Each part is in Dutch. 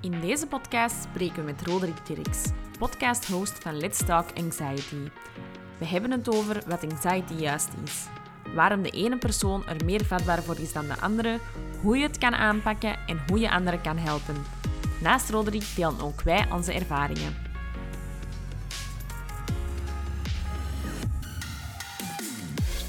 In deze podcast spreken we met Roderick Dirks, podcast-host van Let's Talk Anxiety. We hebben het over wat anxiety juist is, waarom de ene persoon er meer vatbaar voor is dan de andere, hoe je het kan aanpakken en hoe je anderen kan helpen. Naast Roderick delen ook wij onze ervaringen.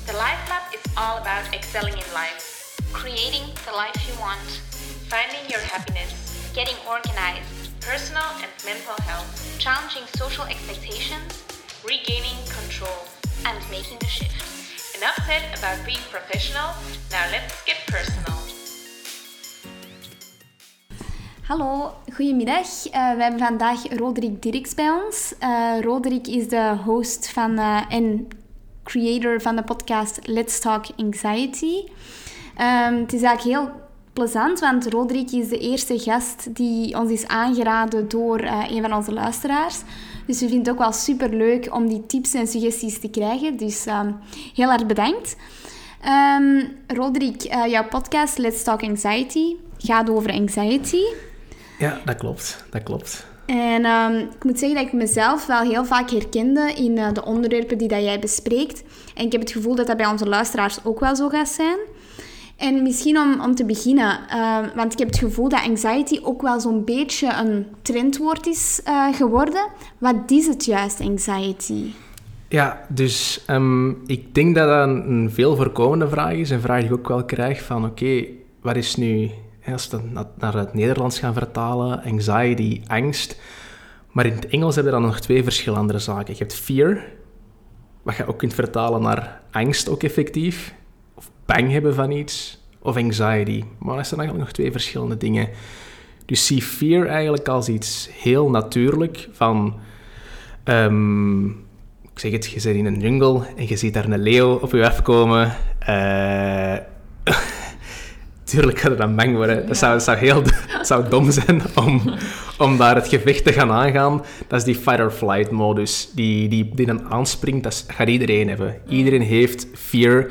The Life Lab is all about excelling in life, creating the life you want, finding your happiness, getting organized, personal and mental health, challenging social expectations, regaining control, and making the shift. Enough said about being professional, now let's get personal. Hallo, goedemiddag. Uh, we hebben vandaag Roderick Dirks bij ons. Uh, Roderick is de host van, uh, en creator van de podcast Let's Talk Anxiety. Um, het is eigenlijk heel plezant, want Roderick is de eerste gast die ons is aangeraden door een van onze luisteraars. Dus we vinden het ook wel super leuk om die tips en suggesties te krijgen. Dus um, heel erg bedankt. Um, Roderick, jouw podcast Let's Talk Anxiety gaat over anxiety. Ja, dat klopt. Dat klopt. En um, ik moet zeggen dat ik mezelf wel heel vaak herkende in uh, de onderwerpen die dat jij bespreekt. En ik heb het gevoel dat dat bij onze luisteraars ook wel zo gaat zijn. En misschien om, om te beginnen, uh, want ik heb het gevoel dat anxiety ook wel zo'n beetje een trendwoord is uh, geworden. Wat is het juist, anxiety? Ja, dus um, ik denk dat dat een, veel voorkomende vraag is. Een vraag die ik ook wel krijg van, oké, wat is nu als we dat naar het Nederlands gaan vertalen, anxiety, angst. Maar in het Engels hebben we dan nog twee verschillende zaken. Je hebt fear, wat je ook kunt vertalen naar angst ook effectief. Bang hebben van iets. Of anxiety. Maar dat zijn eigenlijk nog twee verschillende dingen. Dus zie fear eigenlijk als iets heel natuurlijk van... Um, ik zeg het, je zit in een jungle en je ziet daar een leeuw op je afkomen. Uh, Tuurlijk gaat het dan bang worden. Dat zou, zou heel zou dom zijn om, om daar het gevecht te gaan aangaan. Dat is die fight-or-flight modus. Die, die, die dan aanspringt, dat gaat iedereen hebben. Iedereen heeft fear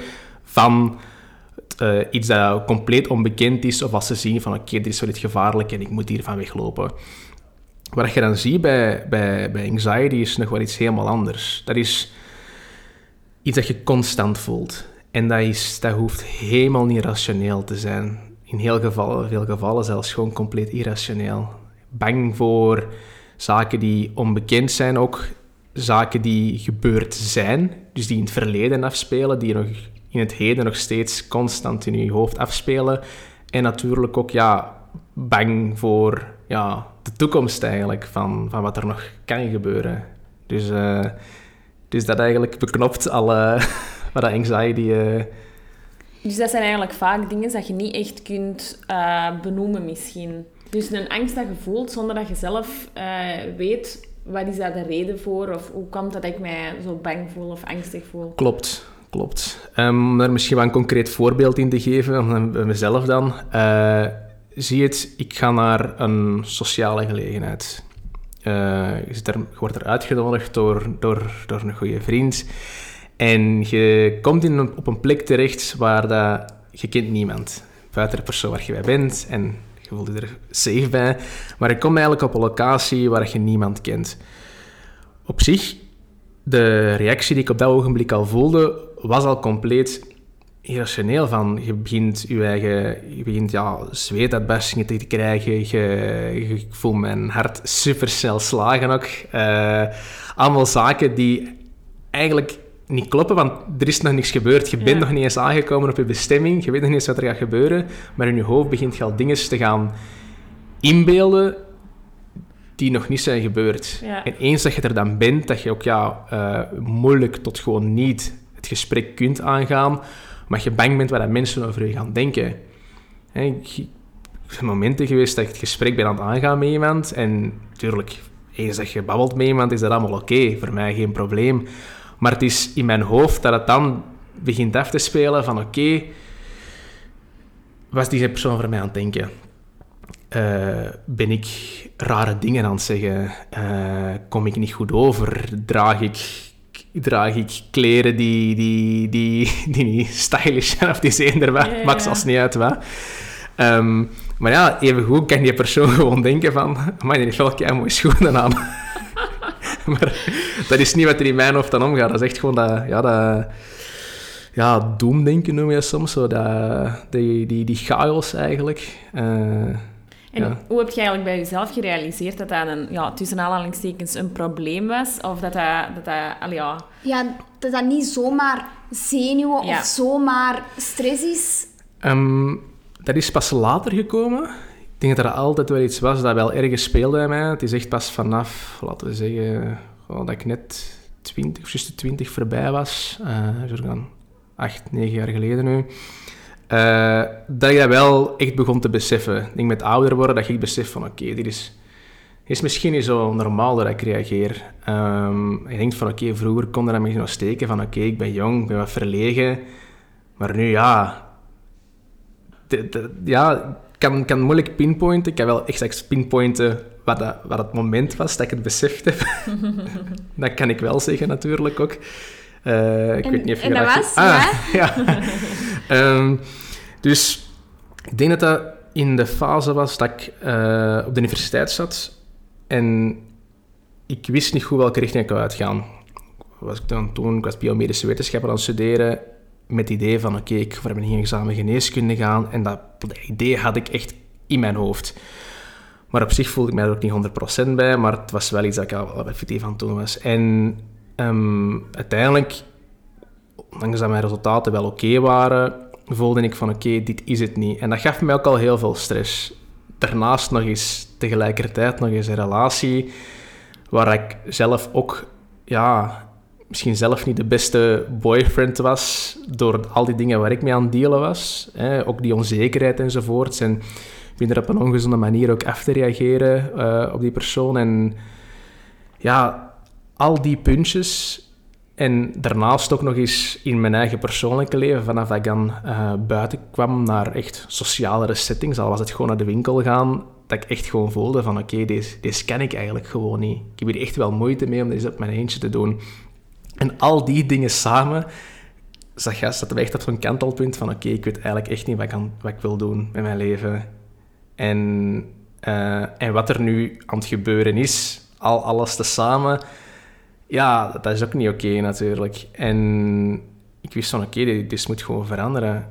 uh, iets dat compleet onbekend is. Of als ze zien van oké, dit is wel iets gevaarlijk en ik moet hiervan weglopen. Wat je dan ziet bij, bij, bij anxiety is nog wel iets helemaal anders. Dat is iets dat je constant voelt. En dat, is, dat hoeft helemaal niet rationeel te zijn. In heel gevallen, veel gevallen zelfs gewoon compleet irrationeel. Bang voor zaken die onbekend zijn, ook zaken die gebeurd zijn, dus die in het verleden afspelen, die nog in het heden nog steeds constant in je hoofd afspelen. En natuurlijk ook ja, bang voor ja, de toekomst eigenlijk, van, van wat er nog kan gebeuren. Dus, uh, dus dat eigenlijk beknopt alle wat dat anxiety... Uh... Dus dat zijn eigenlijk vaak dingen dat je niet echt kunt uh, benoemen misschien. Dus een angst dat je voelt zonder dat je zelf weet wat is daar de reden voor of hoe komt dat ik mij zo bang voel of angstig voel. Klopt, klopt. Um, om daar misschien wel een concreet voorbeeld in te geven, bij mezelf dan. Uh, zie het, ik ga naar een sociale gelegenheid. Uh, je, er, wordt er uitgenodigd door, door, door een goede vriend. En je komt in op een plek terecht waar dat, je kent niemand. Buiten de persoon waar je bij bent en je voelt je er safe bij. Maar je komt eigenlijk op een locatie waar je niemand kent. Op zich, de reactie die ik op dat ogenblik al voelde, was al compleet irrationeel. Van, je begint je eigen, je begint ja, zweetuitbarstingen te krijgen. Je, je voelt mijn hart super snel slagen ook. Uh, allemaal zaken die eigenlijk niet kloppen, want er is nog niks gebeurd. Je bent nog niet eens aangekomen op je bestemming. Je weet nog niet eens wat er gaat gebeuren. Maar in je hoofd begint je al dingen te gaan inbeelden die nog niet zijn gebeurd. En eens dat je er dan bent, dat je ook ja, uh, moeilijk tot gewoon niet het gesprek kunt aangaan, maar je bang bent wat mensen over je gaan denken. Er zijn momenten geweest dat ik het gesprek ben aan het aangaan met iemand en natuurlijk, eens dat je babbelt met iemand, is dat allemaal oké. Voor mij geen probleem. Maar het is in mijn hoofd dat het dan begint af te spelen van oké, okay, was die persoon voor mij aan het denken? Uh, ben ik rare dingen aan het zeggen? Uh, kom ik niet goed over? Draag ik, draag ik kleren die, die, die, die niet stylish zijn of die zijn er wat? Yeah, Maakt zelfs niet uit wat. Um, Maar ja, evengoed kan die persoon gewoon denken van... Maar die heeft wel kei mooie schoenen aan. maar dat is niet wat er in mijn hoofd dan omgaat. Dat is echt gewoon dat... Ja, dat ja, doemdenken noem je soms. Zo dat, die, die, die chaos eigenlijk. Uh, en ja. hoe heb je eigenlijk bij jezelf gerealiseerd dat dat een, ja, tussen aanhalingstekens een probleem was? Of dat dat... dat, dat al, ja... ja, dat dat niet zomaar zenuwen ja. of zomaar stress is? Um, dat is pas later gekomen. Ik denk dat er altijd wel iets was dat wel ergens speelde bij mij. Het is echt pas vanaf, laten we zeggen, oh, dat ik net 20 of juist de 20 voorbij was. Uh, acht, negen jaar geleden nu. Uh, dat ik dat wel echt begon te beseffen. Ik denk met ouder worden dat ik besef van oké, dit is, is misschien niet zo normaal dat ik reageer. Um, ik denk van oké, vroeger kon dat me nog steken van oké, ik ben jong, ik ben wat verlegen. Maar nu ja, ja, kan, kan moeilijk pinpointen. Ik kan wel echt pinpointen wat, dat, wat het moment was dat ik het beseft heb. dat kan ik wel zeggen natuurlijk ook. Uh, ik en, weet niet of je en dat was, ah, ja. um, dus ik denk dat dat in de fase was dat ik uh, op de universiteit zat en ik wist niet goed welke richting ik zou uitgaan. Was ik dan toen, ik biomedische wetenschappen aan het studeren met het idee van oké, ik ga voor mijn examen geneeskunde gaan en dat, idee had ik echt in mijn hoofd. Maar op zich voelde ik mij er ook niet 100% bij, maar het was wel iets dat ik al effectief aan het doen was. En um, uiteindelijk, ondanks dat mijn resultaten wel oké waren, voelde ik van oké, dit is het niet. En dat gaf mij ook al heel veel stress. Daarnaast nog eens, tegelijkertijd nog eens een relatie waar ik zelf ook, ja, misschien zelf niet de beste boyfriend was door al die dingen waar ik mee aan het dealen was. Hè, ook die onzekerheid enzovoorts. En minder op een ongezonde manier ook af te reageren uh, op die persoon. En ja, al die puntjes. En daarnaast ook nog eens in mijn eigen persoonlijke leven, vanaf dat ik dan uh, buiten kwam naar echt socialere settings, al was het gewoon naar de winkel gaan, dat ik echt gewoon voelde van oké, deze, deze ken ik eigenlijk gewoon niet. Ik heb hier echt wel moeite mee om deze op mijn eentje te doen. En al die dingen samen, zag je, dat we echt op zo'n kantelpunt van oké, ik weet eigenlijk echt niet wat ik, wat ik wil doen met mijn leven. En, uh, en wat er nu aan het gebeuren is, al alles tezamen, ja, dat is ook niet oké natuurlijk. En ik wist van oké, dit, dit moet gewoon veranderen.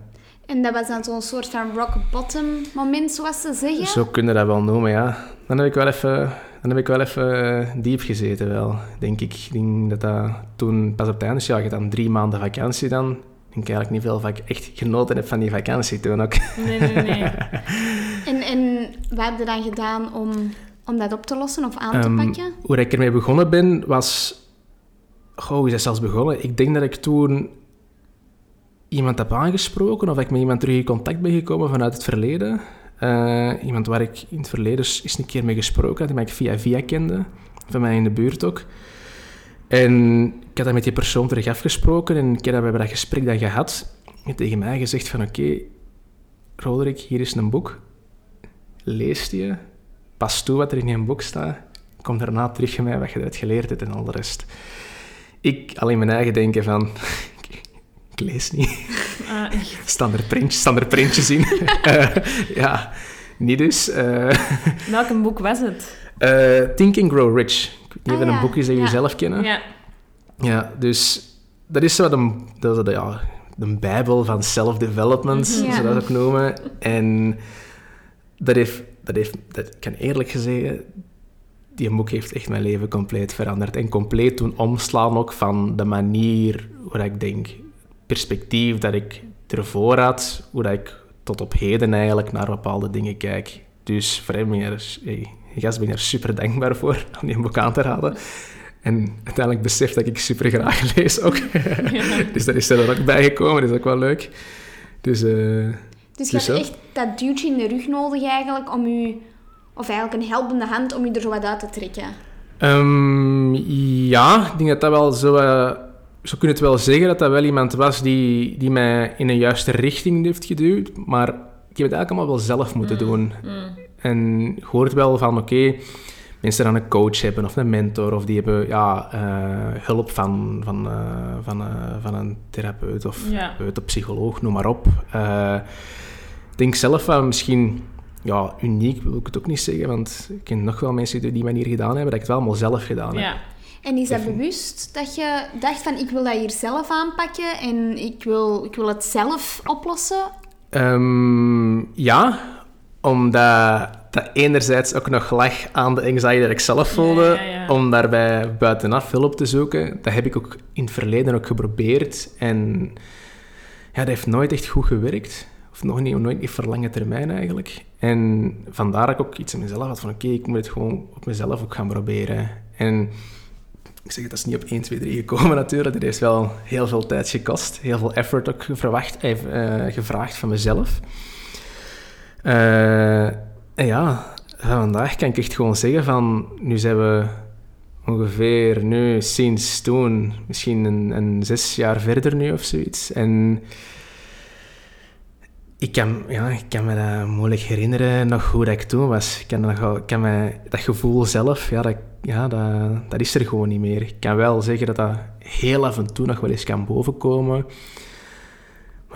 En dat was dan zo'n soort van rock bottom moment, zoals ze zeggen? Zo kunnen dat wel noemen, ja. Dan heb ik wel even, dan heb ik wel even uh, diep gezeten, wel, denk ik. Ik denk dat dat toen pas op het einde, ja, je dan drie maanden vakantie dan. Ik denk eigenlijk niet veel ik echt genoten heb van die vakantie toen ook. Nee, nee, nee. en, en wat heb je dan gedaan om, om dat op te lossen of aan te um, pakken? Hoe ik ermee begonnen ben, was... Goh, is dat zelfs begonnen? Ik denk dat ik toen iemand heb aangesproken of ik met iemand terug in contact ben gekomen vanuit het verleden. Uh, iemand waar ik in het verleden eens een keer mee gesproken had, die ik via via kende, van mij in de buurt ook. En ik had dat met die persoon terug afgesproken en ik heb dat, we hebben dat gesprek dan gehad. En tegen mij gezegd van oké, okay, Roderick, hier is een boek. Lees die, pas toe wat er in je boek staat. Kom daarna terug bij mij wat je eruit geleerd hebt en al de rest. Ik alleen mijn eigen denken van, ik lees niet. Ah, er printjes, staan er printjes in. uh, ja, niet dus. Uh, Welk een boek was het? Uh, Think and Grow Rich. Ik weet niet of ah, een boek is dat jullie zelf kennen. Ja. Ja, dus dat is zo de, dat is ja, de bijbel van self-development, mm -hmm. zoals dat ook noemen. En dat heeft, dat heeft, dat kan eerlijk gezegd, die boek heeft echt mijn leven compleet veranderd. En compleet doen omslaan ook van de manier hoe ik denk perspectief dat ik ervoor had, hoe dat ik tot op heden eigenlijk naar bepaalde dingen kijk. Dus voor hem ben er, hey, gast ben er super dankbaar voor om die boek aan te raden. En uiteindelijk besef dat ik super graag lees ook. dus dat is er ook bijgekomen, dat is ook wel leuk. Dus, uh, dus je dus hebt echt dat duwtje in de rug nodig eigenlijk om u, of eigenlijk een helpende hand om je er zo wat uit te trekken? Um, ja, ik denk dat dat wel zo... Uh, zo kun je het wel zeggen dat dat wel iemand was die, die mij in een juiste richting heeft geduwd. Maar ik heb het eigenlijk allemaal wel zelf moeten mm. doen. Mm. En je hoort wel van, oké, mensen dan een coach hebben of een mentor... of die hebben ja, uh, hulp van, van, uh, van, van een therapeut of, of psycholoog, noem maar op. ik denk zelf wel misschien ja, uniek wil ik het ook niet zeggen, want ik ken nog wel mensen die het op die manier gedaan hebben, dat ik het wel allemaal zelf gedaan heb. Ja. En is dat bewust dat je dacht van ik wil dat hier zelf aanpakken en ik wil, ik wil het zelf oplossen? Ehm, ja, omdat dat enerzijds ook nog lag aan de anxiety dat ik zelf voelde, Ja, ja, ja. om daarbij buitenaf hulp te zoeken. Dat heb ik ook in het verleden ook geprobeerd. En ja, dat heeft nooit echt goed gewerkt. Of nog niet, nooit lange termijn eigenlijk. En vandaar dat ik ook iets in mezelf had van oké, ik moet het gewoon op mezelf ook gaan proberen. En ik zeg, het is niet op 1, 2, 3 gekomen natuurlijk. Het heeft wel heel veel tijd gekost. Heel veel effort ook verwacht, eh, gevraagd van mezelf. Eh, en ja, vandaag kan ik echt gewoon zeggen van... Nu zijn we ongeveer nu sinds toen misschien een, een zes jaar verder nu of zoiets. En ik kan, ja, ik kan me dat moeilijk herinneren nog hoe dat ik toen was. Ik kan, ik kan me, dat gevoel zelf, ja, dat, ja dat, dat is er gewoon niet meer. Ik kan wel zeggen dat dat heel af en toe nog wel eens kan bovenkomen.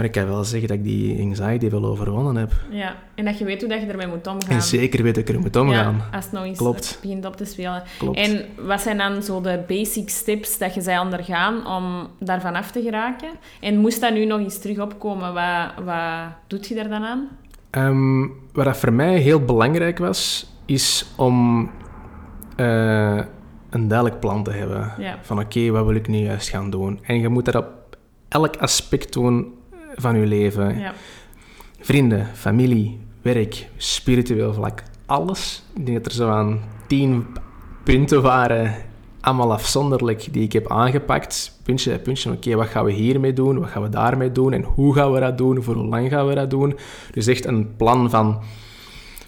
Maar ik kan wel zeggen dat ik die anxiety wel overwonnen heb. ja. En dat je weet hoe dat je ermee moet omgaan. En zeker weet ik er moet omgaan. Ja, als het nog eens Klopt. begint op te spelen. Klopt. En wat zijn dan zo de basic steps dat je zij ondergaan om daarvan af te geraken? En moest dat nu nog eens terug opkomen, wat, wat doet je daar dan aan? Ehm, wat dat voor mij heel belangrijk was, is om eh, een duidelijk plan te hebben. Ja. Van oké, wat wil ik nu juist gaan doen? En je moet dat op elk aspect doen van je leven. Ja. Vrienden, familie, werk, spiritueel vlak, alles. Ik denk dat er zo aan tien punten waren, allemaal afzonderlijk, die ik heb aangepakt. Puntje bij puntje, oké, wat gaan we hiermee doen? Wat gaan we daarmee doen? En hoe gaan we dat doen? Voor hoe lang gaan we dat doen? Dus echt een plan van,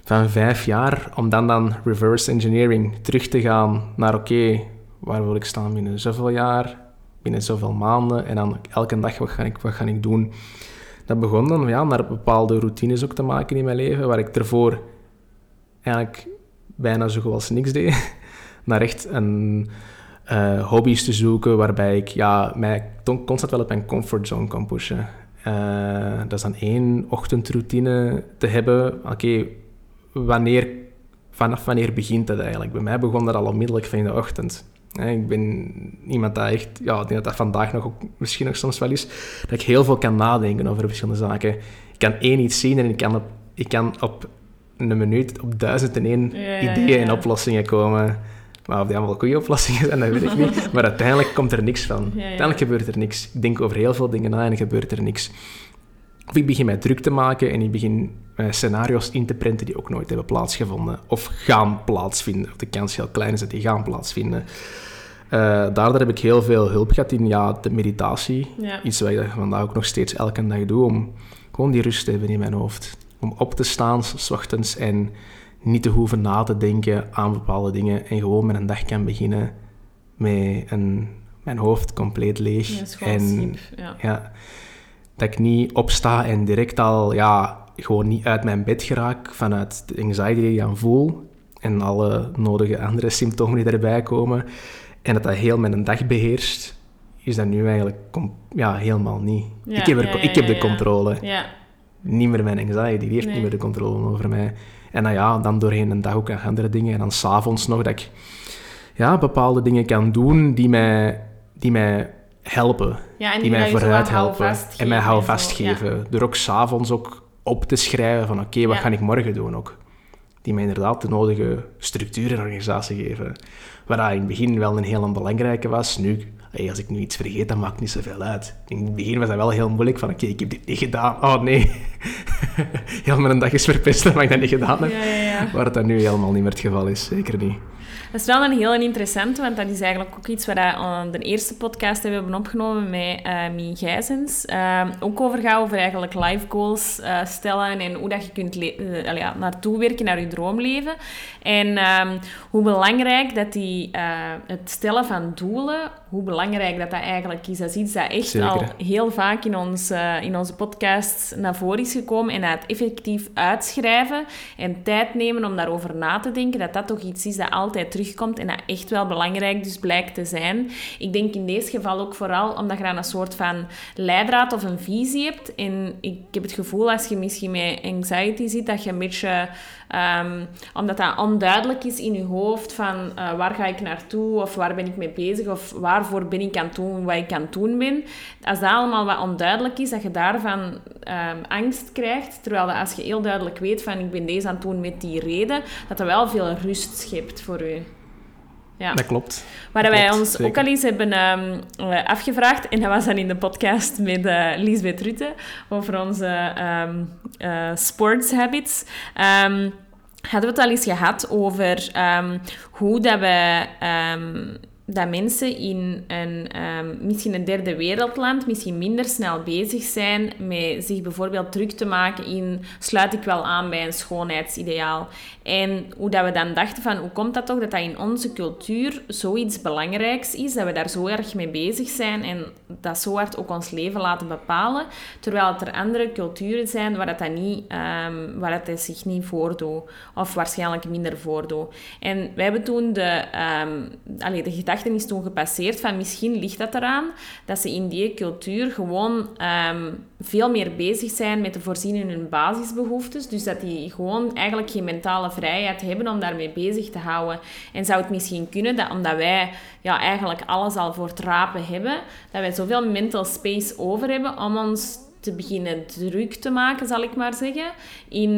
van vijf jaar, om dan dan reverse engineering terug te gaan naar, oké, waar wil ik staan binnen zoveel jaar? Binnen zoveel maanden? En dan elke dag, wat ga ik, wat ga ik doen? dat begon dan ja, naar bepaalde routines ook te maken in mijn leven, waar ik ervoor eigenlijk bijna zo goed als niks deed. naar echt een, eh, hobby's te zoeken waarbij ik ja, mij constant wel op mijn comfortzone kan pushen. Eh, dat is dan één ochtendroutine te hebben. Oké, wanneer, vanaf wanneer begint dat eigenlijk? Bij mij begon dat al onmiddellijk van in de ochtend. Ik ben iemand dat echt, ja, ik denk dat dat vandaag nog ook misschien nog soms wel is, dat ik heel veel kan nadenken over verschillende zaken. Ik kan één iets zien en ik kan op, ik kan op een minuut op duizend en één Ja, ideeën ja, en oplossingen komen. Maar of die allemaal goede oplossingen zijn, dat weet ik niet. Maar uiteindelijk komt er niks van. Uiteindelijk gebeurt er niks. Ik denk over heel veel dingen na en er gebeurt er niks. Of ik begin mij druk te maken en ik begin eh, scenario's in te printen die ook nooit hebben plaatsgevonden. Of gaan plaatsvinden. Of de kans heel klein is dat die gaan plaatsvinden. Eh, daardoor heb ik heel veel hulp gehad in ja, de meditatie. Ja. Iets wat ik vandaag ook nog steeds elke dag doe. Om gewoon die rust te hebben in mijn hoofd. Om op te staan s ochtends en niet te hoeven na te denken aan bepaalde dingen. En gewoon met een dag kan beginnen met een, mijn hoofd compleet leeg. Ja, dat is gewoon en ja. ja, dat ik niet opsta en direct al ja, gewoon niet uit mijn bed geraak vanuit de anxiety die ik dan voel. En alle nodige andere symptomen die erbij komen. En dat dat heel mijn dag beheerst, is dat nu eigenlijk ja, helemaal niet. Ja, ik heb, er, ja, ja, ik heb de controle. Ja, Niet meer mijn anxiety, die heeft Nee. niet meer de controle over mij. En dan ja, dan doorheen een dag ook aan andere dingen. En dan s'avonds nog dat ik ja, bepaalde dingen kan doen die mij, die mij helpen Ja, en die mij dat vooruit helpen en mij geven en zo, houvast geven. Door ook s'avonds ook op te schrijven van oké, wat Ja. ga ik morgen doen ook. Die mij inderdaad de nodige structuur en organisatie geven. Wat dat in het begin wel een heel belangrijke was. Nu, als ik nu iets vergeet, dan maakt het niet zoveel uit. In het begin was dat wel heel moeilijk van oké, ik heb dit niet gedaan. Oh nee. heel mijn dag is verpest omdat ik dat niet gedaan heb. Ja, ja, ja. Waar het dan nu helemaal niet meer het geval is. Zeker niet. Dat is wel een heel interessant, want dat is eigenlijk ook iets waar we aan de eerste podcast hebben opgenomen met eh Mie Gijzens. Eh, ook over gaat over eigenlijk life goals eh, stellen en hoe dat je kunt eh, ja, naartoe werken naar je droomleven. En ehm, hoe belangrijk dat die, eh, het stellen van doelen, hoe belangrijk dat dat eigenlijk is. Dat is iets dat echt Zeker. al heel vaak in, ons, eh, in onze podcast naar voren is gekomen. En dat het effectief uitschrijven en tijd nemen om daarover na te denken, dat dat toch iets is dat altijd terugkomt terugkomt en dat echt wel belangrijk dus blijkt te zijn. Ik denk in deze geval ook vooral omdat je dan een soort van leidraad of een visie hebt. En ik heb het gevoel als je misschien met anxiety zit, dat je een beetje Um, omdat dat onduidelijk is in je hoofd van uh, waar ga ik naartoe of waar ben ik mee bezig of waarvoor ben ik aan het doen wat ik aan het doen ben. Als dat allemaal wat onduidelijk is, dat je daarvan um, angst krijgt. Terwijl dat als je heel duidelijk weet van ik ben deze aan het doen met die reden, dat dat wel veel rust schept voor je. Ja. Dat klopt. Waar wij ons ook al eens hebben um, afgevraagd, en dat was dan in de podcast met uh, Liesbeth Rutte, over onze um, uh, sports habits. Um, hadden we het al eens gehad over hoe dat we dat mensen in een, um, misschien een derde wereldland misschien minder snel bezig zijn met zich bijvoorbeeld druk te maken in sluit ik wel aan bij een schoonheidsideaal. En hoe dat we dan dachten van hoe komt dat toch dat dat in onze cultuur zoiets belangrijks is, dat we daar zo erg mee bezig zijn en dat zo hard ook ons leven laten bepalen, terwijl er andere culturen zijn waar dat, dat, niet, um, waar dat zich niet voordoet of waarschijnlijk minder voordoet. En wij hebben toen de, um, allee, de is toen gepasseerd van misschien ligt dat eraan dat ze in die cultuur gewoon ehm, veel meer bezig zijn met te voorzien in hun basisbehoeftes. Dus dat die gewoon eigenlijk geen mentale vrijheid hebben om daarmee bezig te houden. En zou het misschien kunnen dat omdat wij ja, eigenlijk alles al voor het rapen hebben, dat wij zoveel mental space over hebben om ons te beginnen druk te maken, zal ik maar zeggen. In,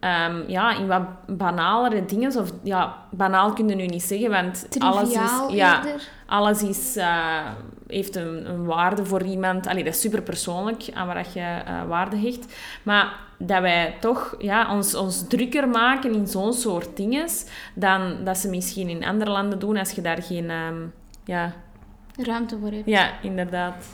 um, ja, in wat banalere dingen. Of ja, banaal kunnen we nu niet zeggen, want alles is. Ja, alles is, uh, heeft een, een, waarde voor iemand. Allee, dat is super persoonlijk aan waar je uh, waarde hecht. Maar dat wij toch ja, ons, ons drukker maken in zo'n soort dingen dan dat ze misschien in andere landen doen als je daar geen um, ja, ruimte voor hebt. Ja, inderdaad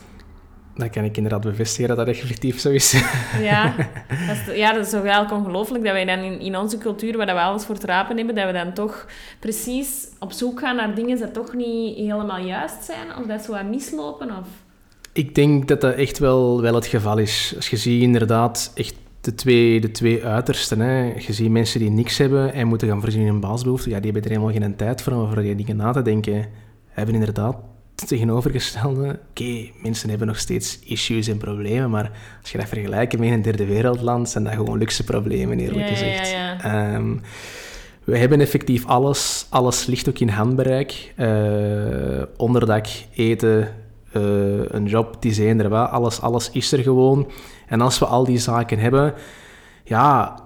dan kan ik inderdaad bevestigen dat dat effectief zo is. Ja, dat is, ja, dat is toch wel ongelooflijk dat wij dan in, in onze cultuur, waar we alles voor het rapen hebben, dat we dan toch precies op zoek gaan naar dingen die toch niet helemaal juist zijn, of dat ze wat mislopen. Of... Ik denk dat dat echt wel, wel het geval is. Als je ziet inderdaad echt de twee, de twee uitersten. Hè. Je ziet mensen die niks hebben en moeten gaan voorzien in een baasbehoefte. Ja, die hebben er helemaal geen tijd voor om over die dingen na te denken. Hebben inderdaad tegenovergestelde. Oké, mensen hebben nog steeds issues en problemen, maar als je dat vergelijkt met een derde wereldland, zijn dat gewoon luxe problemen, eerlijk gezegd. Ehm, we hebben effectief alles. Alles ligt ook in handbereik. Uh, onderdak, eten, uh, een job, die zijn er wel. Alles, alles is er gewoon. En als we al die zaken hebben, ja,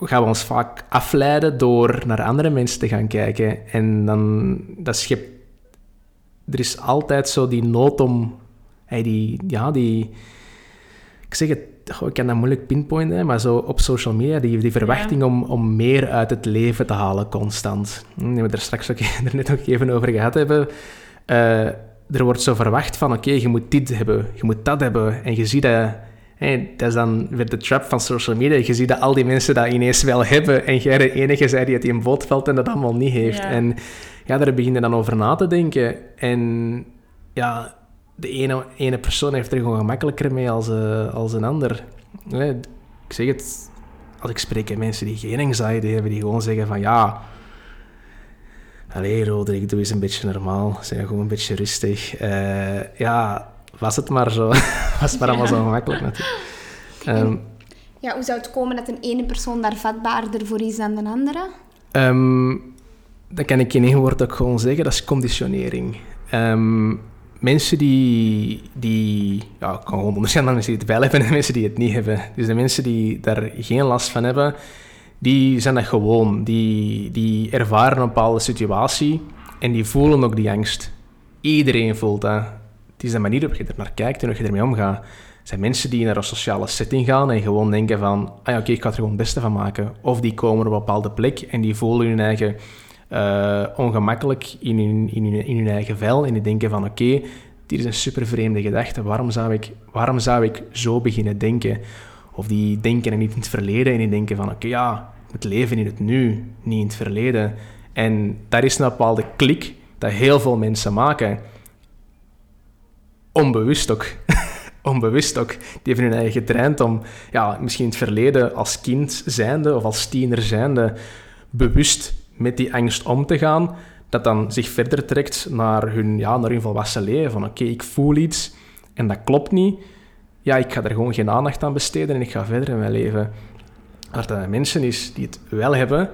gaan we ons vaak afleiden door naar andere mensen te gaan kijken. En dan, dat schept er is altijd zo die nood om... Hey, die, ja, die... Ik zeg het, ik kan dat moeilijk pinpointen, maar zo op social media, die, die verwachting om, om meer uit het leven te halen constant. Hm, we hebben er straks ook er net ook even over gehad hebben. Uh, er wordt zo verwacht van, oké, je moet dit hebben, je moet dat hebben. En je ziet dat... Hey, dat is dan weer de trap van social media. Je ziet dat al die mensen dat ineens wel hebben en jij de enige zij die het in valt en dat allemaal niet heeft. En ja, daar begin je dan over na te denken. En ja, de ene, ene persoon heeft er gewoon gemakkelijker mee als, uh, als een ander. ik zeg het, als ik spreek met mensen die geen anxiety hebben, die gewoon zeggen van ja... Allee, Roderick, doe eens een beetje normaal. Zijn gewoon een beetje rustig. Uh, ja, was het maar zo. was het maar allemaal zo gemakkelijk natuurlijk. Um, ja, hoe zou het komen dat een ene persoon daar vatbaarder voor is dan de andere? Um, dat kan ik in één woord ook gewoon zeggen, dat is conditionering. Um, mensen die, die ja, ik kan gewoon onderscheiden mensen die het wel hebben en mensen die het niet hebben. Dus de mensen die daar geen last van hebben, die zijn dat gewoon. Die, die ervaren een bepaalde situatie en die voelen ook die angst. Iedereen voelt dat. Het is de manier waarop je er naar kijkt en hoe je ermee omgaat. Er zijn mensen die naar een sociale setting gaan en gewoon denken van, ah ja, oké, ik ga er gewoon het beste van maken. Of die komen op een bepaalde plek en die voelen hun eigen uh, ongemakkelijk in hun, in, in eigen vel en die denken van oké, dit is een super vreemde gedachte, waarom zou, ik, waarom zou ik zo beginnen denken? Of die denken en niet in het verleden en die denken van oké, ja, het leven in het nu, niet in het verleden. En daar is een bepaalde klik dat heel veel mensen maken. Onbewust ook. Onbewust ook. Die hebben hun eigen getraind om ja, misschien in het verleden als kind zijnde of als tiener zijnde bewust met die angst om te gaan, dat dan zich verder trekt naar hun, ja, naar hun volwassen leven. Van oké, ik voel iets en dat klopt niet. Ja, ik ga er gewoon geen aandacht aan besteden en ik ga verder in mijn leven. Maar dat mensen is die het wel hebben,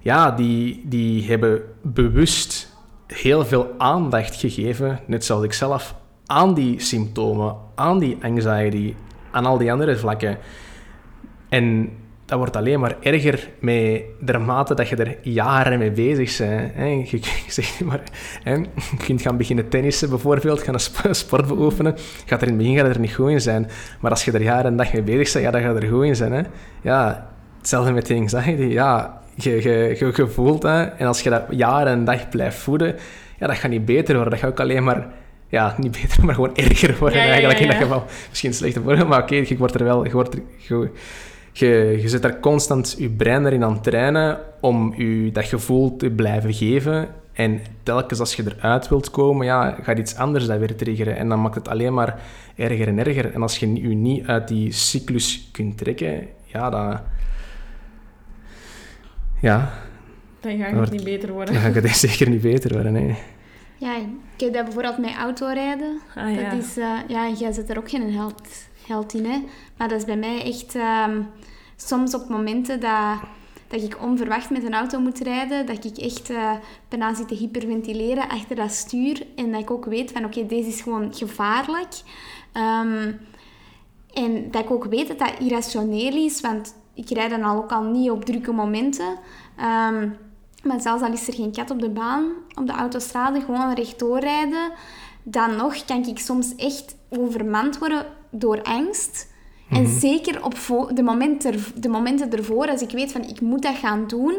ja, die, die hebben bewust heel veel aandacht gegeven, net zoals ik zelf, aan die symptomen, aan die anxiety, aan al die andere vlakken. En dat wordt alleen maar erger met mate dat je er jaren mee bezig bent. Hè. Je, zeg maar, hè. je kunt gaan beginnen tennissen bijvoorbeeld, gaan een sport beoefenen. Gaat er in het begin gaat er niet goed in zijn. Maar als je er jaren en dag mee bezig bent, ja, dan gaat er goed in zijn. Hè. Ja, hetzelfde met anxiety. Ja, je, je, je, je voelt dat. En als je dat jaren en dag blijft voeden, ja, dat gaat niet beter worden. Dat gaat ook alleen maar ja, niet beter, maar gewoon erger worden eigenlijk in dat geval. Misschien slechter worden, maar oké, je wordt er wel... Je, wordt je, je, je zet daar constant je brein erin aan het trainen om je dat gevoel te blijven geven. En telkens als je eruit wilt komen, ja, gaat iets anders dat weer triggeren. En dan maakt het alleen maar erger en erger. En als je je niet uit die cyclus kunt trekken, ja, dan... Ja... Dan gaat het niet beter worden. Dan gaat het zeker niet beter worden, nee. Ja, ik heb dat bijvoorbeeld met autorijden. Ah, ja. Dat is, uh, ja, jij zet er ook geen held, held in, hè. Maar dat is bij mij echt... Um, soms op momenten dat, dat ik onverwacht met een auto moet rijden, dat ik echt uh, bijna zit te hyperventileren achter dat stuur. En dat ik ook weet van, oké, deze is gewoon gevaarlijk. Um, en dat ik ook weet dat dat irrationeel is, want ik rijd dan al ook al niet op drukke momenten. Um, maar zelfs al is er geen kat op de baan, op de autostrade, gewoon rechtdoor rijden, dan nog kan ik soms echt overmand worden door angst. En Mhm. zeker op de momenten, de momenten ervoor, als ik weet van ik moet dat gaan doen,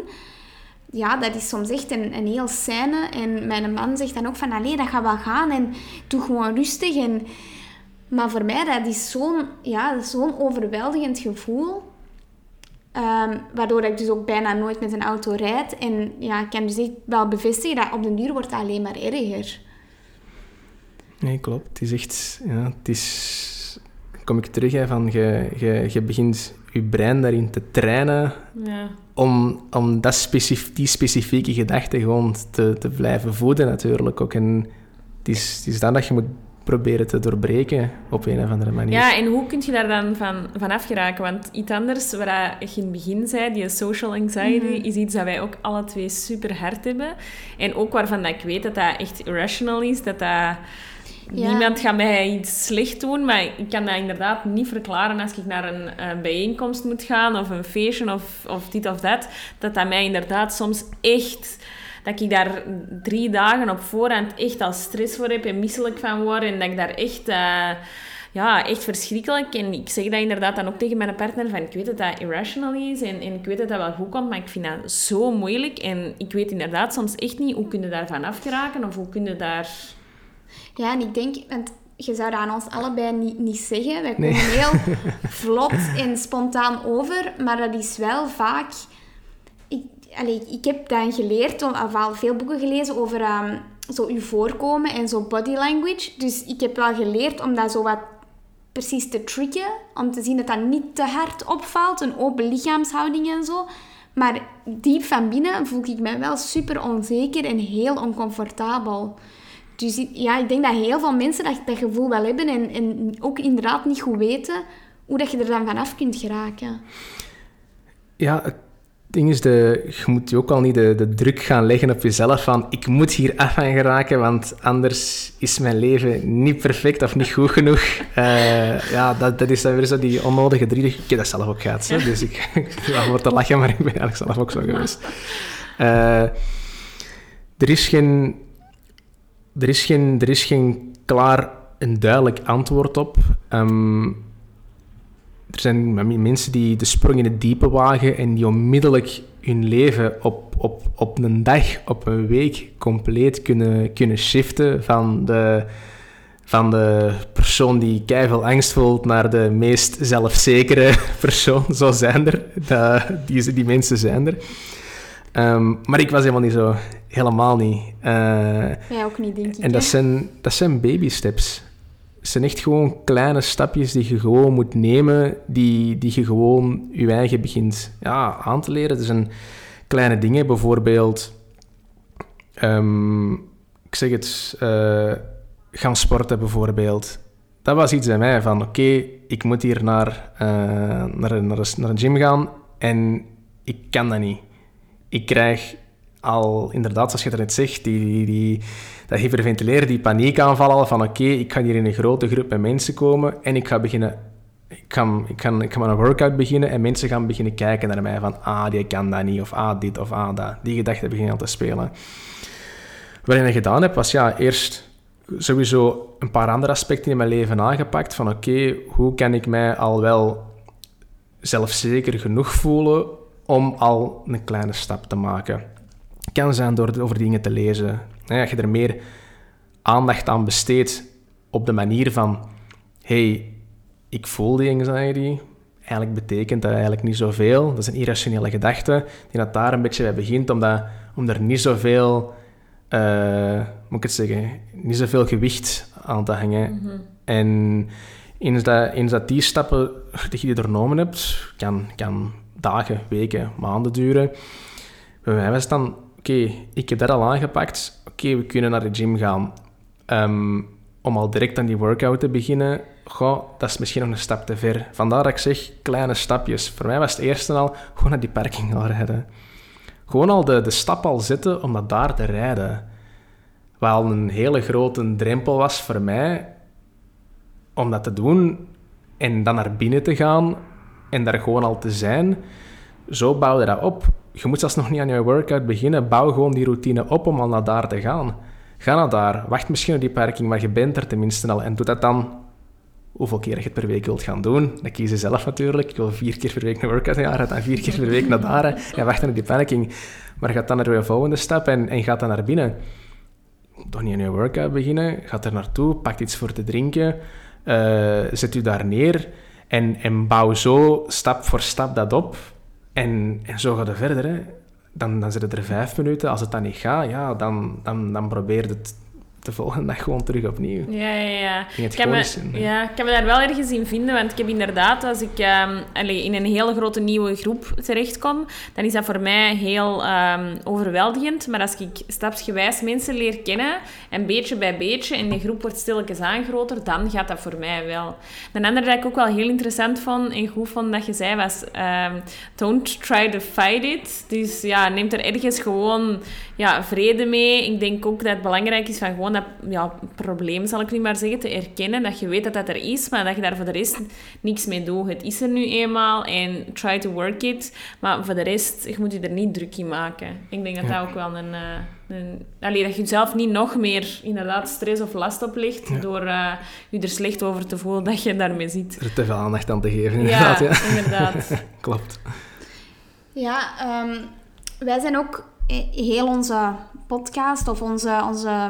ja, dat is soms echt een, een heel scène. En mijn man zegt dan ook van, allee, dat gaat wel gaan en doe gewoon rustig. En, maar voor mij, dat is zo'n ja, zo'n overweldigend gevoel. Um, waardoor ik dus ook bijna nooit met een auto rijd. En ja, ik kan dus echt wel bevestigen dat op den duur wordt het alleen maar erger. Nee, klopt. Het is echt... Ja, het is... Kom ik terug, hè, van je, je, je begint je brein daarin te trainen Ja. om, om dat specif die specifieke gedachte gewoon te, te blijven voeden natuurlijk ook. En het is, het is dan dat je moet proberen te doorbreken op een of andere manier. Ja, en hoe kun je daar dan van, van afgeraken? Want iets anders, waar je in het begin zei, die social anxiety, is iets dat wij ook alle twee super hard hebben. En ook waarvan dat ik weet dat dat echt irrational is, dat dat... Niemand gaat mij iets slecht doen, maar ik kan dat inderdaad niet verklaren als ik naar een, een bijeenkomst moet gaan of een feestje of, of dit of dat. Dat dat mij inderdaad soms echt dat ik daar drie dagen op voorhand echt al stress voor heb en misselijk van word. En dat ik daar echt, uh, ja, echt verschrikkelijk... En ik zeg dat inderdaad dan ook tegen mijn partner, van ik weet dat dat irrational is en, ik weet dat dat wel goed komt, maar ik vind dat zo moeilijk. En ik weet inderdaad soms echt niet hoe kun je daarvan afgeraken of hoe kun je daar... Ja, en ik denk... Want je zou dat aan ons allebei niet, niet zeggen. Wij komen nee. heel vlot en spontaan over, maar dat is wel vaak... Ik, Allee, ik heb dan geleerd, of al veel boeken gelezen over um, zo uw voorkomen en zo body language. Dus ik heb wel geleerd om dat zo wat precies te tricken. Om te zien dat dat niet te hard opvalt. Een open lichaamshouding en zo. Maar diep van binnen voel ik me wel super onzeker en heel oncomfortabel. Dus ja, ik denk dat heel veel mensen dat, gevoel wel hebben. En, en ook inderdaad niet goed weten hoe dat je er dan vanaf kunt geraken. Ja, ding is, de, je moet je ook al niet de, de druk gaan leggen op jezelf van ik moet hier af gaan geraken, want anders is mijn leven niet perfect of niet goed genoeg. Uh, ja, dat, dat is dan weer zo die onnodige drie. Ik heb dat zelf ook gehad, dus ik, word te lachen, maar ik ben eigenlijk zelf ook zo geweest. Uh, er is geen... Er is geen, er is geen klaar en duidelijk antwoord op. Um, er zijn mensen die de sprong in het diepe wagen en die onmiddellijk hun leven op, op, op een dag, op een week compleet kunnen, kunnen shiften van de, van de persoon die keihard angst voelt naar de meest zelfzekere persoon. Zo zijn er. Die, die mensen zijn er. Um, maar ik was helemaal niet zo. Helemaal niet. Uh, Jij ook niet, denk ik. En dat zijn, dat zijn baby steps. Het zijn echt gewoon kleine stapjes die je gewoon moet nemen, die, die je gewoon je eigen begint ja, aan te leren. Het zijn kleine dingen, bijvoorbeeld Ehm, ik zeg het, eh, gaan sporten bijvoorbeeld. Dat was iets bij mij van, oké, ik moet hier naar, uh, naar, naar, naar een gym gaan en ik kan dat niet. Ik krijg al, inderdaad, zoals je het net zegt, die, die, dat hyperventileren, die paniekaanval van oké, ik ga hier in een grote groep met mensen komen en ik ga beginnen ik ga, ik, kan, ik met een workout beginnen en mensen gaan beginnen kijken naar mij van ah, die kan dat niet, of ah, dit, of ah, dat. Die gedachten beginnen al te spelen. Wat ik gedaan heb, was ja, eerst sowieso een paar andere aspecten in mijn leven aangepakt. Van oké, hoe kan ik mij al wel zelfzeker genoeg voelen om al een kleine stap te maken. Kan zijn door over dingen te lezen. Als je er meer aandacht aan besteedt op de manier van... hey, ik voel die anxiety. Eigenlijk betekent dat eigenlijk niet zoveel. Dat is een irrationele gedachte. Die dat daar een beetje bij begint, omdat, om er niet zoveel... Uh, moet ik het zeggen? Niet zoveel gewicht aan te hangen. Mm -hmm. En eens dat, eens dat die stappen die je genomen hebt, kan, kan dagen, weken, maanden duren. Bij mij was het dan, oké, ik heb dat al aangepakt. Oké, we kunnen naar de gym gaan. Um, om al direct aan die workout te beginnen, goh, dat is misschien nog een stap te ver. Vandaar dat ik zeg, kleine stapjes. Voor mij was het eerste al gewoon naar die parking gaan rijden. Gewoon al de, de stap al zetten om dat daar te rijden. Al een hele grote drempel was voor mij om dat te doen en dan naar binnen te gaan en daar gewoon al te zijn. Zo bouw je dat op. Je moet zelfs nog niet aan je workout beginnen. Bouw gewoon die routine op om al naar daar te gaan. Ga naar daar. Wacht misschien op die parking, maar je bent er tenminste al. En doe dat dan hoeveel keer je het per week wilt gaan doen. Dat kies je zelf natuurlijk. Ik wil vier keer per week een workout gaan, dan vier keer per week naar daar en wacht op die parking. Maar gaat dan naar je volgende stap en, en gaat dan naar binnen. Toch niet aan je workout beginnen. Gaat er naartoe, pakt iets voor te drinken, uh, zet u daar neer en, en bouw zo stap voor stap dat op. En, en zo gaat het verder. Hè. Dan, dan zit er vijf minuten. Als het dan niet gaat, ja, dan, dan, dan probeer het de volgende dag gewoon terug opnieuw. Ja, ja, ja. Ik kan, me, ja, ik kan me daar wel ergens in vinden, want ik heb inderdaad, als ik um, in een hele grote nieuwe groep terechtkom, dan is dat voor mij heel um, overweldigend. Maar als ik stapsgewijs mensen leer kennen, en beetje bij beetje, en de groep wordt stilletjes aangroter, dan gaat dat voor mij wel. Een ander dat ik ook wel heel interessant vond en goed vond dat je zei, was um, don't try to fight it. Dus ja, neem er ergens gewoon ja, vrede mee. Ik denk ook dat het belangrijk is van gewoon dat ja, probleem, zal ik niet maar zeggen, te erkennen. Dat je weet dat dat er is, maar dat je daar voor de rest niks mee doet. Het is er nu eenmaal en try to work it. Maar voor de rest, je moet je er niet druk in maken. Ik denk dat dat ook wel een... Uh, een allee, dat je jezelf niet nog meer inderdaad stress of last oplegt door uh, je er slecht over te voelen dat je daarmee zit. Er te veel aandacht aan te geven, inderdaad. Ja, ja. inderdaad. Klopt. Ja, um, wij zijn ook heel onze podcast of onze, onze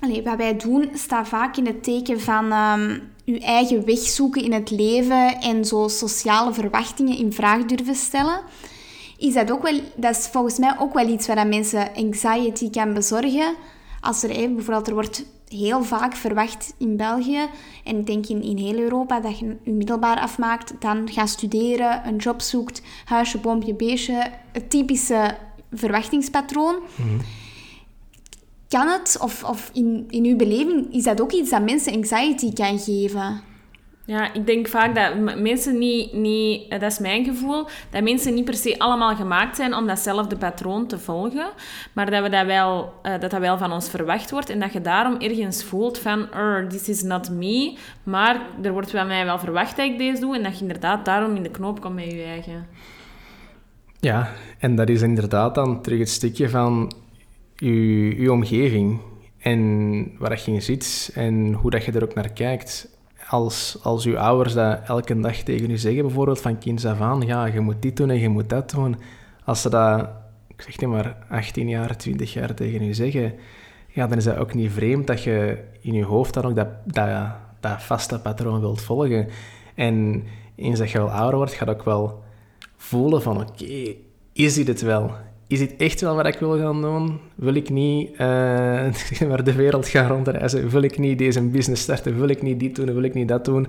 Allee, wat wij doen staat vaak in het teken van um, je eigen weg zoeken in het leven en zo sociale verwachtingen in vraag durven stellen. Is dat ook wel, dat is volgens mij ook wel iets waar mensen anxiety kan bezorgen. Als er bijvoorbeeld, er wordt heel vaak verwacht in België en ik denk in, in heel Europa dat je je middelbaar afmaakt, dan gaat studeren, een job zoekt, huisje, boompje, beestje, het typische verwachtingspatroon. Mm kan het, of, of in, in uw beleving, is dat ook iets dat mensen anxiety kan geven? Ja, ik denk vaak dat mensen niet, niet, eh, dat is mijn gevoel, dat mensen niet per se allemaal gemaakt zijn om datzelfde patroon te volgen, maar dat, we dat, wel, uh, dat dat wel van ons verwacht wordt en dat je daarom ergens voelt van, this is not me, maar er wordt van mij wel verwacht dat ik deze doe en dat je inderdaad daarom in de knoop komt met je eigen. Ja, en dat is inderdaad dan terug het stukje van je, omgeving en waar je in zit en hoe dat je er ook naar kijkt. Als, als je ouders dat elke dag tegen je zeggen, bijvoorbeeld van kind af aan, ja, je moet dit doen en je moet dat doen. Als ze dat, ik zeg niet maar, 18 jaar, 20 jaar tegen je zeggen, ja, dan is dat ook niet vreemd dat je in je hoofd dan ook dat, dat, dat vaste patroon wilt volgen. En eens dat je wel ouder wordt, ga je ook wel voelen van, oké, is dit het wel? Is dit echt wel wat ik wil gaan doen? Wil ik niet uh, maar de wereld gaan rondreizen? Wil ik niet deze business starten? Wil ik niet dit doen? Wil ik niet dat doen?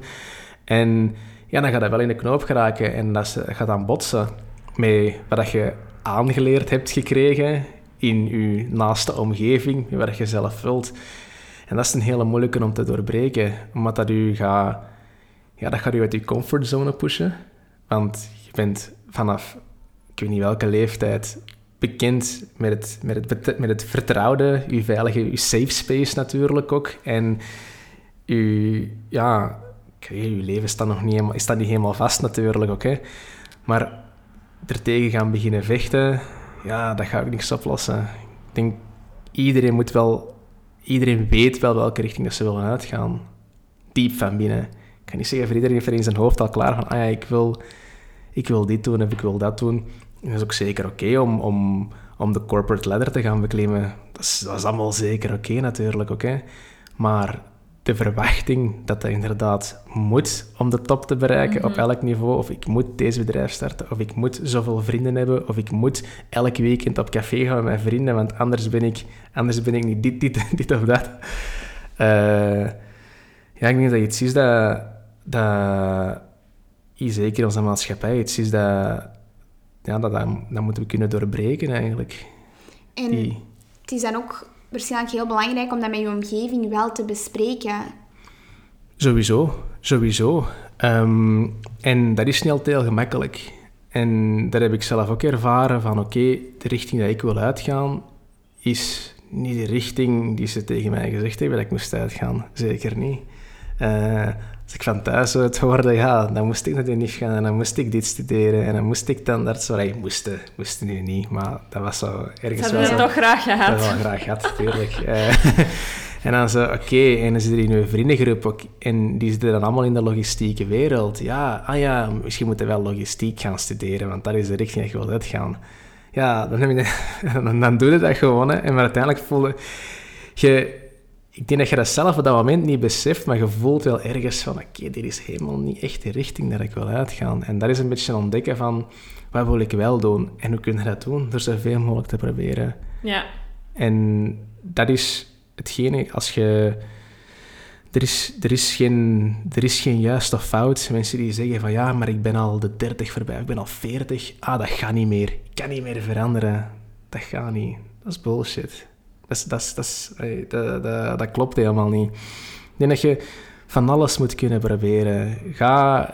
En ja, dan gaat dat wel in de knoop geraken en dat gaat dan botsen met wat je aangeleerd hebt gekregen in je naaste omgeving, waar je zelf wilt. En dat is een hele moeilijke om te doorbreken, omdat dat u gaat, ja, dat gaat u uit je comfortzone pushen. Want je bent vanaf, ik weet niet welke leeftijd, bekend met het, met het, met het vertrouwde, je veilige, je safe space natuurlijk ook. En je, ja, je leven staat nog niet helemaal, staat niet helemaal vast natuurlijk ook. Maar ertegen gaan beginnen vechten, ja, dat gaat ook niks oplossen. Ik denk, iedereen moet wel, iedereen weet wel welke richting dat ze willen uitgaan. Diep van binnen. Ik kan niet zeggen, voor iedereen heeft in zijn hoofd al klaar van, ah ja, ik wil, ik wil dit doen of ik wil dat doen. Dat is ook zeker oké om, om, om de corporate ladder te gaan beklimmen. Dat is, dat is allemaal zeker oké natuurlijk, oké. Maar de verwachting dat dat inderdaad moet om de top te bereiken op mhm. elk niveau. Of ik moet deze bedrijf starten, of ik moet zoveel vrienden hebben, of ik moet elk weekend op café gaan met mijn vrienden, want anders ben ik, anders ben ik niet dit, dit, dit of dat. Uh, ja, ik denk dat je iets is dat, dat zeker in onze maatschappij, iets is dat, ja, dat, dat, dat moeten we kunnen doorbreken eigenlijk. En Die... het is dan ook waarschijnlijk heel belangrijk om dat met je omgeving wel te bespreken. Sowieso, sowieso. Ehm, en dat is niet altijd heel gemakkelijk. En dat heb ik zelf ook ervaren van oké, de richting dat ik wil uitgaan is niet de richting die ze tegen mij gezegd hebben dat ik moest uitgaan. Zeker niet. Uh, als ik van thuis het hoorde, ja, dan moest ik naar de NIF gaan en dan moest ik dit studeren en dan moest ik dan dat soort... moesten, moesten nu niet, maar dat was zo ergens... Dat hadden toch graag gehad. Dat wel graag gehad, natuurlijk. Eh, en dan zo, oké, en dan zit er in uw vriendengroep ook, en die zitten dan allemaal in de logistieke wereld. Ja, ah ja, misschien moeten we wel logistiek gaan studeren, want dat is de richting dat je wilt uitgaan. Ja, dan, heb je, dan, dan doe je dat gewoon, hè. En maar uiteindelijk voelde je ik denk dat je dat zelf op dat moment niet beseft, maar je voelt wel ergens van, oké, dit is helemaal niet echt de richting dat ik wil uitgaan. En dat is een beetje ontdekken van, wat wil ik wel doen? En hoe kun je dat doen? Door zoveel mogelijk te proberen. Ja. En dat is hetgene, als je... Er is, er, is geen, er is geen juist of fout. Mensen die zeggen van, ja, maar ik ben al de 30 voorbij, ik ben al 40. Ah, dat gaat niet meer. Ik kan niet meer veranderen. Dat gaat niet. Dat is bullshit. Dat, dat, dat, dat, dat, dat klopt helemaal niet. Ik denk dat je van alles moet kunnen proberen. Ga,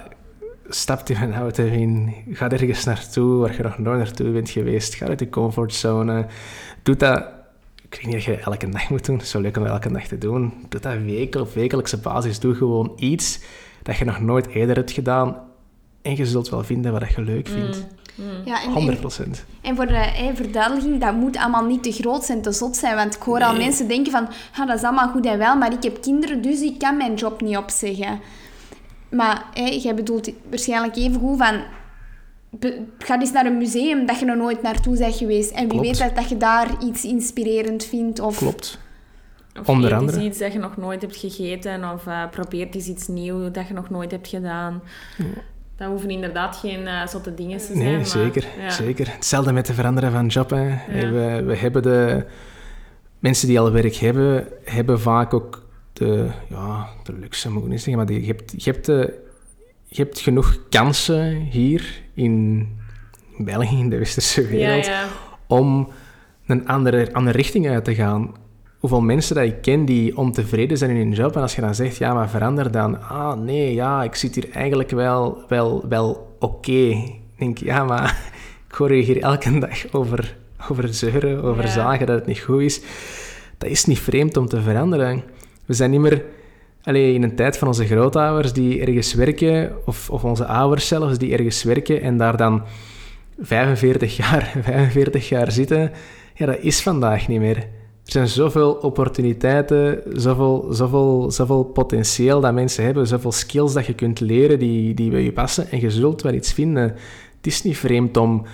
stap in een auto in, ga ergens naartoe waar je nog nooit naartoe bent geweest. Ga uit de comfortzone. Doe dat ik weet niet dat je elke dag moet doen. Het is zo leuk om elke dag te doen. Doe dat wekel, op wekelijkse basis. Doe gewoon iets dat je nog nooit eerder hebt gedaan. En je zult wel vinden wat je leuk vindt. Mm. Ja, en, 100%. En, voor de eh, verduidelijking, dat moet allemaal niet te groot zijn, te zot zijn. Want ik hoor al mensen denken van, ah, dat is allemaal goed en wel, maar ik heb kinderen, dus ik kan mijn job niet opzeggen. Maar hey, jij bedoelt waarschijnlijk even goed van... Ga eens naar een museum dat je nog nooit naartoe bent geweest. En wie weet dat, dat je daar iets inspirerend vindt. Of... Klopt. Of Onder andere. iets dat je nog nooit hebt gegeten. Of uh, probeert eens iets nieuws dat je nog nooit hebt gedaan. Dat hoeven inderdaad geen uh, zotte dingen te zijn. Nee, zeker, zeker. Hetzelfde met te veranderen van job. Hè. We, we hebben de... Mensen die al werk hebben, hebben vaak ook de, ja, de luxe, moet ik niet zeggen, maar die, je, hebt, je, hebt de, je hebt genoeg kansen hier in België, in de westerse wereld, om een andere, andere richting uit te gaan hoeveel mensen dat ik ken die ontevreden zijn in hun job. En als je dan zegt, ja, maar verander dan. Ah, nee, ja, ik zit hier eigenlijk wel, wel, wel oké. Ik denk, ja, maar ik hoor je hier elke dag over, over zeuren, over zagen dat het niet goed is. Dat is niet vreemd om te veranderen. We zijn niet meer... Allee, in een tijd van onze grootouders die ergens werken, of, of onze ouders zelfs, die ergens werken en daar dan 45 jaar, 45 jaar zitten, ja, dat is vandaag niet meer. Er zijn zoveel opportuniteiten, zoveel, zoveel, zoveel potentieel dat mensen hebben, zoveel skills dat je kunt leren die, die bij je passen en je zult wel iets vinden. Het is niet vreemd om...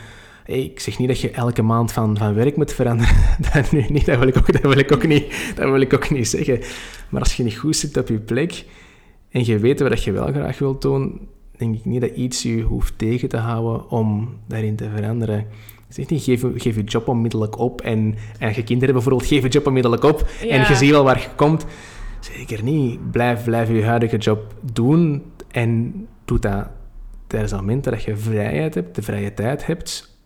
ik zeg niet dat je elke maand van, van werk moet veranderen. dat, niet, dat, wil ik ook, dat, wil ik ook niet, dat wil ik ook niet zeggen. Maar als je niet goed zit op je plek en je weet wat je wel graag wilt doen, denk ik niet dat iets je hoeft tegen te houden om daarin te veranderen. Zeg niet, geef, geef je job onmiddellijk op. En, en je kinderen bijvoorbeeld, geef je job onmiddellijk op. En je ziet wel waar je komt. Zeker niet. Blijf, blijf je huidige job doen. En doe dat tijdens het moment dat je vrijheid hebt, de vrije tijd hebt,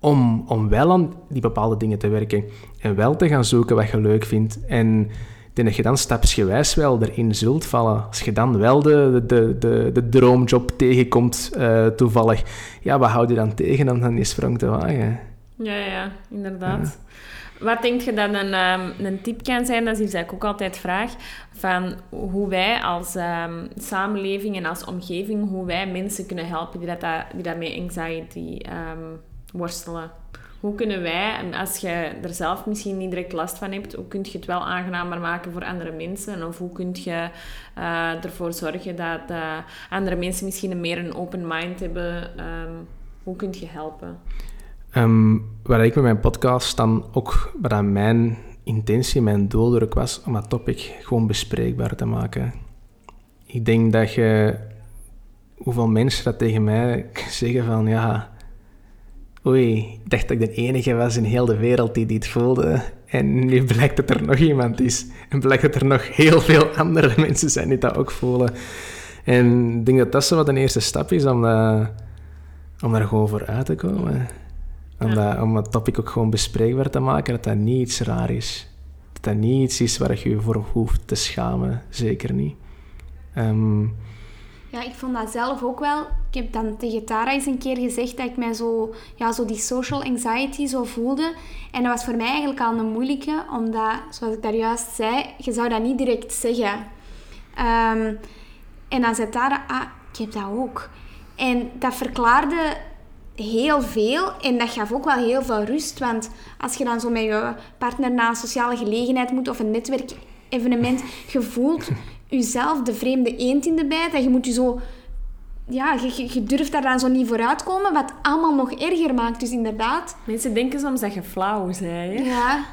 om, om wel aan die bepaalde dingen te werken. En wel te gaan zoeken wat je leuk vindt. En denk dat je dan stapsgewijs wel erin zult vallen. Als je dan wel de, de, de, de droomjob tegenkomt uh, toevallig, ja, wat houd je dan tegen om dan die sprong te wagen? Ja, ja, inderdaad. Wat denk je dat een, um, een tip kan zijn? Dat is iets dat ik ook altijd vraag. Van hoe wij als um, samenleving en als omgeving, hoe wij mensen kunnen helpen die, dat, die dat met anxiety um, worstelen. Hoe kunnen wij, en als je er zelf misschien niet direct last van hebt, hoe kun je het wel aangenamer maken voor andere mensen? Of hoe kun je uh, ervoor zorgen dat uh, andere mensen misschien meer een open mind hebben? hoe kun je helpen? Um, waar ik met mijn podcast dan ook, waar mijn intentie, mijn doel er was, om dat topic gewoon bespreekbaar te maken. Ik denk dat je, hoeveel mensen dat tegen mij zeggen van, ja, oei, ik dacht dat ik de enige was in heel de wereld die dit voelde. En nu blijkt dat er nog iemand is. En blijkt dat er nog heel veel andere mensen zijn die dat ook voelen. En ik denk dat dat zo wat een eerste stap is om, uh, om daar gewoon voor uit te komen. Om, dat, om het topic ook gewoon bespreekbaar te maken, dat dat niet iets raar is. Dat dat niet iets is waar je je voor hoeft te schamen. Zeker niet. Um, ja, ik vond dat zelf ook wel. Ik heb dan tegen Tara eens een keer gezegd dat ik mij zo, ja, zo die social anxiety zo voelde. En dat was voor mij eigenlijk al een moeilijke, omdat, zoals ik daar juist zei, je zou dat niet direct zeggen. Um, en dan zei Tara, ah, ik heb dat ook. En dat verklaarde heel veel en dat gaf ook wel heel veel rust. Want als je dan zo met je partner naar een sociale gelegenheid moet of een netwerkevenement, je voelt jezelf de vreemde eend in de bijt. En je moet je zo... Ja, je, je durft daar dan zo niet vooruit komen, wat allemaal nog erger maakt. Dus inderdaad... Mensen denken soms dat je flauw bent, hè? Ja.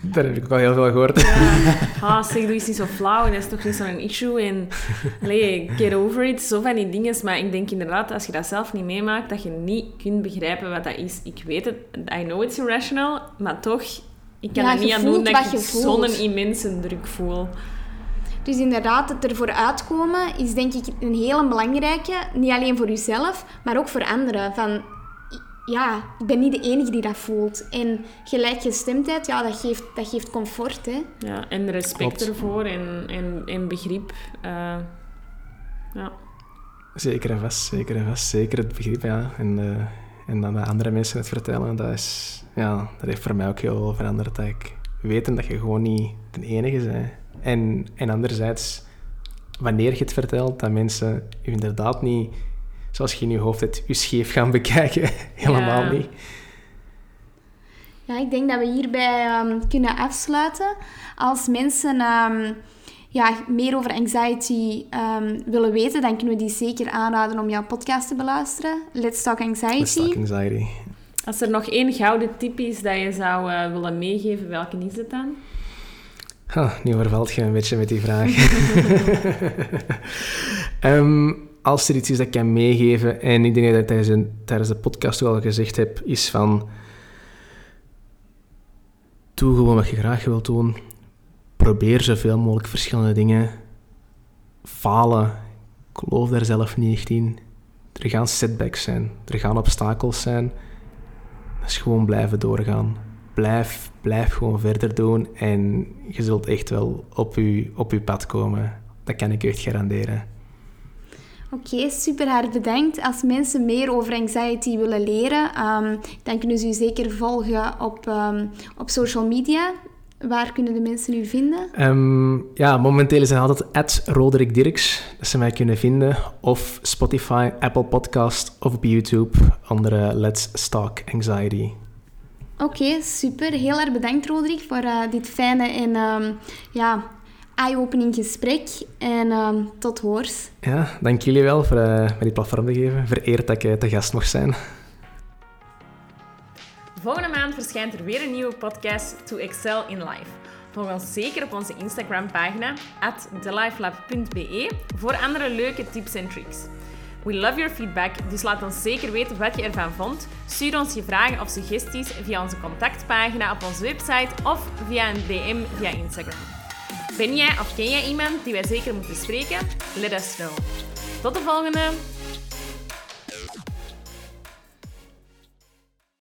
Dat heb ik ook al heel veel gehoord. Ja. Ah, zeg, doe eens niet zo flauw. En dat is toch niet zo'n issue. En allee, get over it. Zo van die dingen. Maar ik denk inderdaad, als je dat zelf niet meemaakt, dat je niet kunt begrijpen wat dat is. Ik weet het. I know it's irrational. Maar toch, ik kan er niet aan doen dat ik zo'n immense druk voel. Dus inderdaad, het ervoor uitkomen is denk ik een hele belangrijke. Niet alleen voor jezelf, maar ook voor anderen. Van, ja, ik ben niet de enige die dat voelt. En gelijkgestemdheid, ja, dat geeft, dat geeft comfort. Hè? Ja, en respect ervoor en, en, en begrip. Uh, ja. Zeker en vast, zeker en vast. Zeker het begrip, ja. En, uh, en dan de andere mensen het vertellen, dat, is, ja, dat heeft voor mij ook heel veranderd. Dat ik weten dat je gewoon niet de enige bent. En, en anderzijds, wanneer je het vertelt, dat mensen je inderdaad niet, zoals je in je hoofd het, je scheef gaan bekijken. Helemaal niet. Ja, ik denk dat we hierbij um, kunnen afsluiten. Als mensen um, ja, meer over anxiety um, willen weten, dan kunnen we die zeker aanraden om jouw podcast te beluisteren. Let's Talk Anxiety. Let's Talk Anxiety. Als er nog één gouden tip is dat je zou uh, willen meegeven, welke is het dan? Oh, nu vervalt je een beetje met die vraag. um, als er iets is dat ik kan meegeven, en ik denk dat ik tijdens, tijdens de podcast al gezegd heb, is van... Doe gewoon wat je graag wilt doen. Probeer zoveel mogelijk verschillende dingen. Falen. Ik geloof daar zelf niet echt in. Er gaan setbacks zijn. Er gaan obstakels zijn. Dus gewoon blijven doorgaan blijf, blijf gewoon verder doen en je zult echt wel op je, op uw pad komen. Dat kan ik echt garanderen. Oké, okay, super hard bedankt. Als mensen meer over anxiety willen leren, um, dan kunnen ze u zeker volgen op, um, op social media. Waar kunnen de mensen u vinden? Um, ja, momenteel zijn altijd at Roderick Dirks, dat ze mij kunnen vinden. Of Spotify, Apple Podcast of op YouTube onder Let's Talk Anxiety. Oké, super. Heel erg bedankt, Roderick, voor uh, dit fijne en um, ja, eye-opening gesprek. En um, tot hoors. Ja, dank jullie wel voor uh, mij dit platform te geven. Vereerd dat ik uh, te gast mocht zijn. Volgende maand verschijnt er weer een nieuwe podcast To Excel in Life. Volg ons zeker op onze Instagram-pagina, at thelifelab.be, voor andere leuke tips en tricks. We love your feedback, dus laat ons zeker weten wat je ervan vond. Stuur ons je vragen of suggesties via onze contactpagina op onze website of via een DM via Instagram. Ben jij of ken jij iemand die wij zeker moeten spreken? Let us know. Tot de volgende!